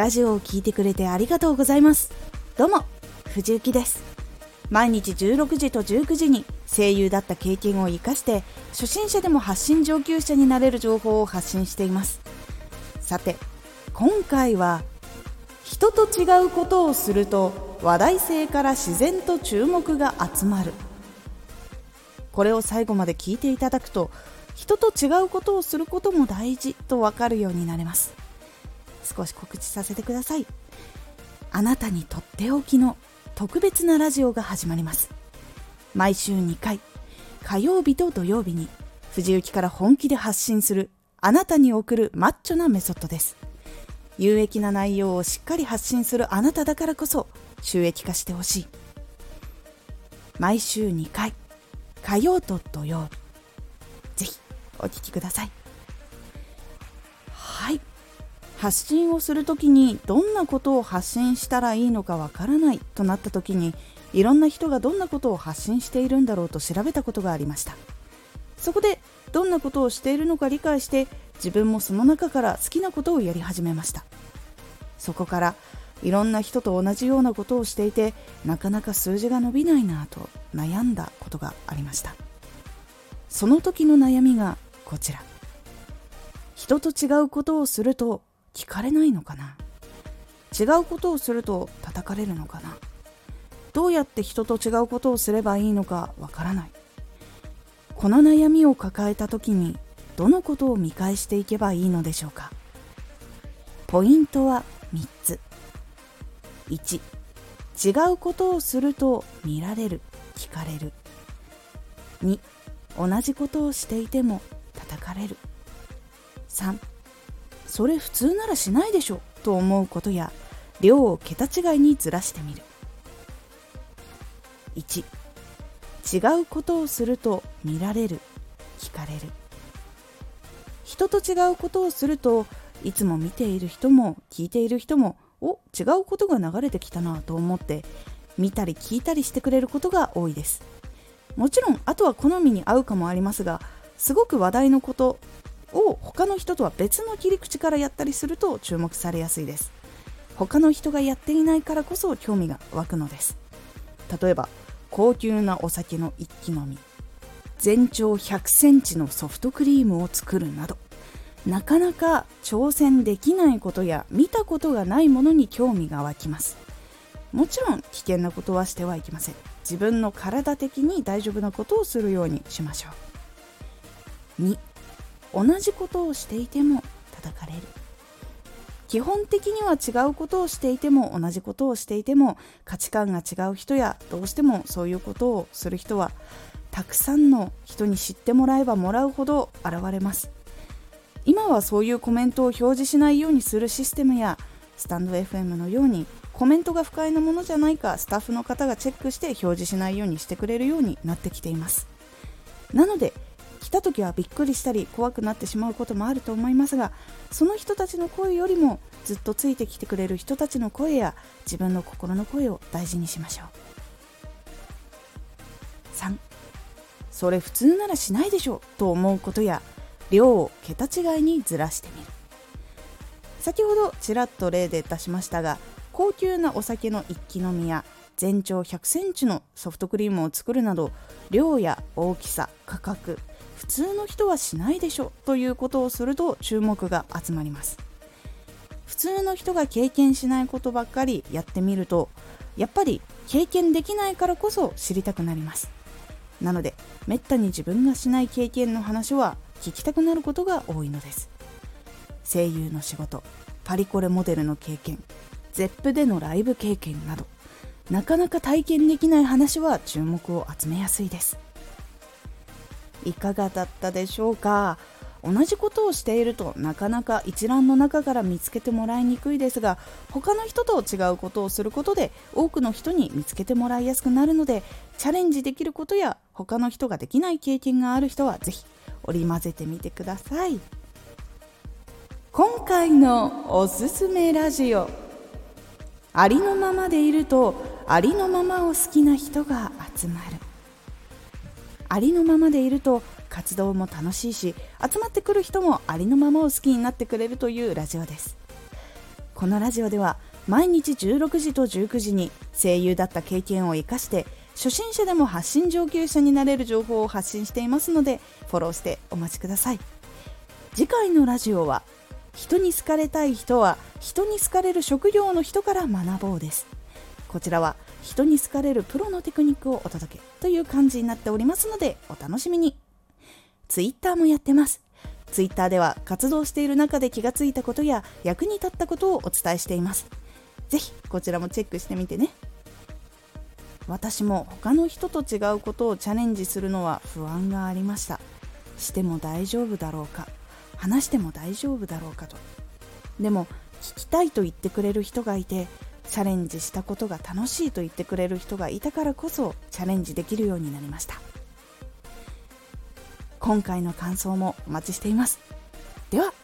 ラジオを聴いてくれてありがとうございます。どうも藤幸です。毎日16時と19時に声優だった経験を生かして初心者でも発信上級者になれる情報を発信しています。さて今回は人と違うことをすると話題性から自然と注目が集まる。これを最後まで聞いていただくと人と違うことをすることも大事と分かるようになれます。少し告知させてください。あなたにとっておきの特別なラジオが始まります。毎週2回火曜日と土曜日に藤雪から本気で発信するあなたに送るマッチョなメソッドです。有益な内容をしっかり発信するあなただからこそ収益化してほしい。毎週2回火曜と土曜日ぜひお聴きくださいはい。発信をする時にどんなことを発信したらいいのかわからないとなった時にいろんな人がどんなことを発信しているんだろうと調べたことがありました。そこでどんなことをしているのか理解して自分もその中から好きなことをやり始めました。そこからいろんな人と同じようなことをしていてなかなか数字が伸びないなぁと悩んだことがありました。その時の悩みがこちら。人と違うことをすると聞かれないのかな？違うことをすると叩かれるのかな？どうやって人と違うことをすればいいのかわからない。この悩みを抱えた時にどのことを見返していけばいいのでしょうか？ポイントは3つ。1違うことをすると見られる聞かれる。2同じことをしていても叩かれる。3それ普通ならしないでしょと思うことや量を桁違いにずらしてみる。1違うことをすると見られる。聞かれる。人と違うことをするといつも見ている人も聞いている人もお違うことが流れてきたなと思って見たり聞いたりしてくれることが多いです。もちろんあとは好みに合うかもありますがすごく話題のことを他の人とは別の切り口からやったりすると注目されやすいです。他の人がやっていないからこそ興味が湧くのです。例えば高級なお酒の一気飲み。全長100センチのソフトクリームを作るなど。なかなか挑戦できないことや見たことがないものに興味が湧きます。もちろん危険なことはしてはいけません。自分の体的に大丈夫なことをするようにしましょう。2同じことをしていても叩かれる。基本的には違うことをしていても同じことをしていても価値観が違う人やどうしてもそういうことをする人はたくさんの人に知ってもらえばもらうほど現れます。今はそういうコメントを表示しないようにするシステムやスタンド FM のようにコメントが不快なものじゃないかスタッフの方がチェックして表示しないようにしてくれるようになってきています。なので来た時はびっくりしたり怖くなってしまうこともあると思いますがその人たちの声よりもずっとついてきてくれる人たちの声や自分の心の声を大事にしましょう。3それ普通ならしないでしょと思うことや量を桁違いにずらしてみる。先ほどちらっと例で出しましたが高級なお酒の一気飲みや全長100センチのソフトクリームを作るなど量や大きさ価格普通の人はしないでしょということをすると注目が集まります。普通の人が経験しないことばっかりやってみるとやっぱり経験できないからこそ知りたくなります。なのでめったに自分がしない経験の話は聞きたくなることが多いのです。声優の仕事パリコレモデルの経験 ZEP でのライブ経験などなかなか体験できない話は注目を集めやすいです。いかがだったでしょうか？同じことをしているとなかなか一覧の中から見つけてもらいにくいですが他の人と違うことをすることで多くの人に見つけてもらいやすくなるのでチャレンジできることや他の人ができない経験がある人はぜひ織り交ぜてみてください。今回のおすすめラジオ。ありのままでいるとありのままを好きな人が集まる。ありのままでいると活動も楽しいし集まってくる人もありのままを好きになってくれるというラジオです。このラジオでは毎日16時と19時に声優だった経験を生かして初心者でも発信上級者になれる情報を発信していますのでフォローしてお待ちください。次回のラジオは人に好かれたい人は人に好かれる職業の人から学ぼうです。こちらは人に好かれるプロのテクニックをお届けという感じになっておりますのでお楽しみに Twitter もやってますツイッターでは活動している中で気がついたことや役に立ったことをお伝えしています。ぜひこちらもチェックしてみてね。私も他の人と違うことをチャレンジするのは不安がありました。しても大丈夫だろうか、話しても大丈夫だろうかと。でも聞きたいと言ってくれる人がいて、チャレンジしたことが楽しいと言ってくれる人がいたからこそチャレンジできるようになりました。今回の感想もお待ちしています。では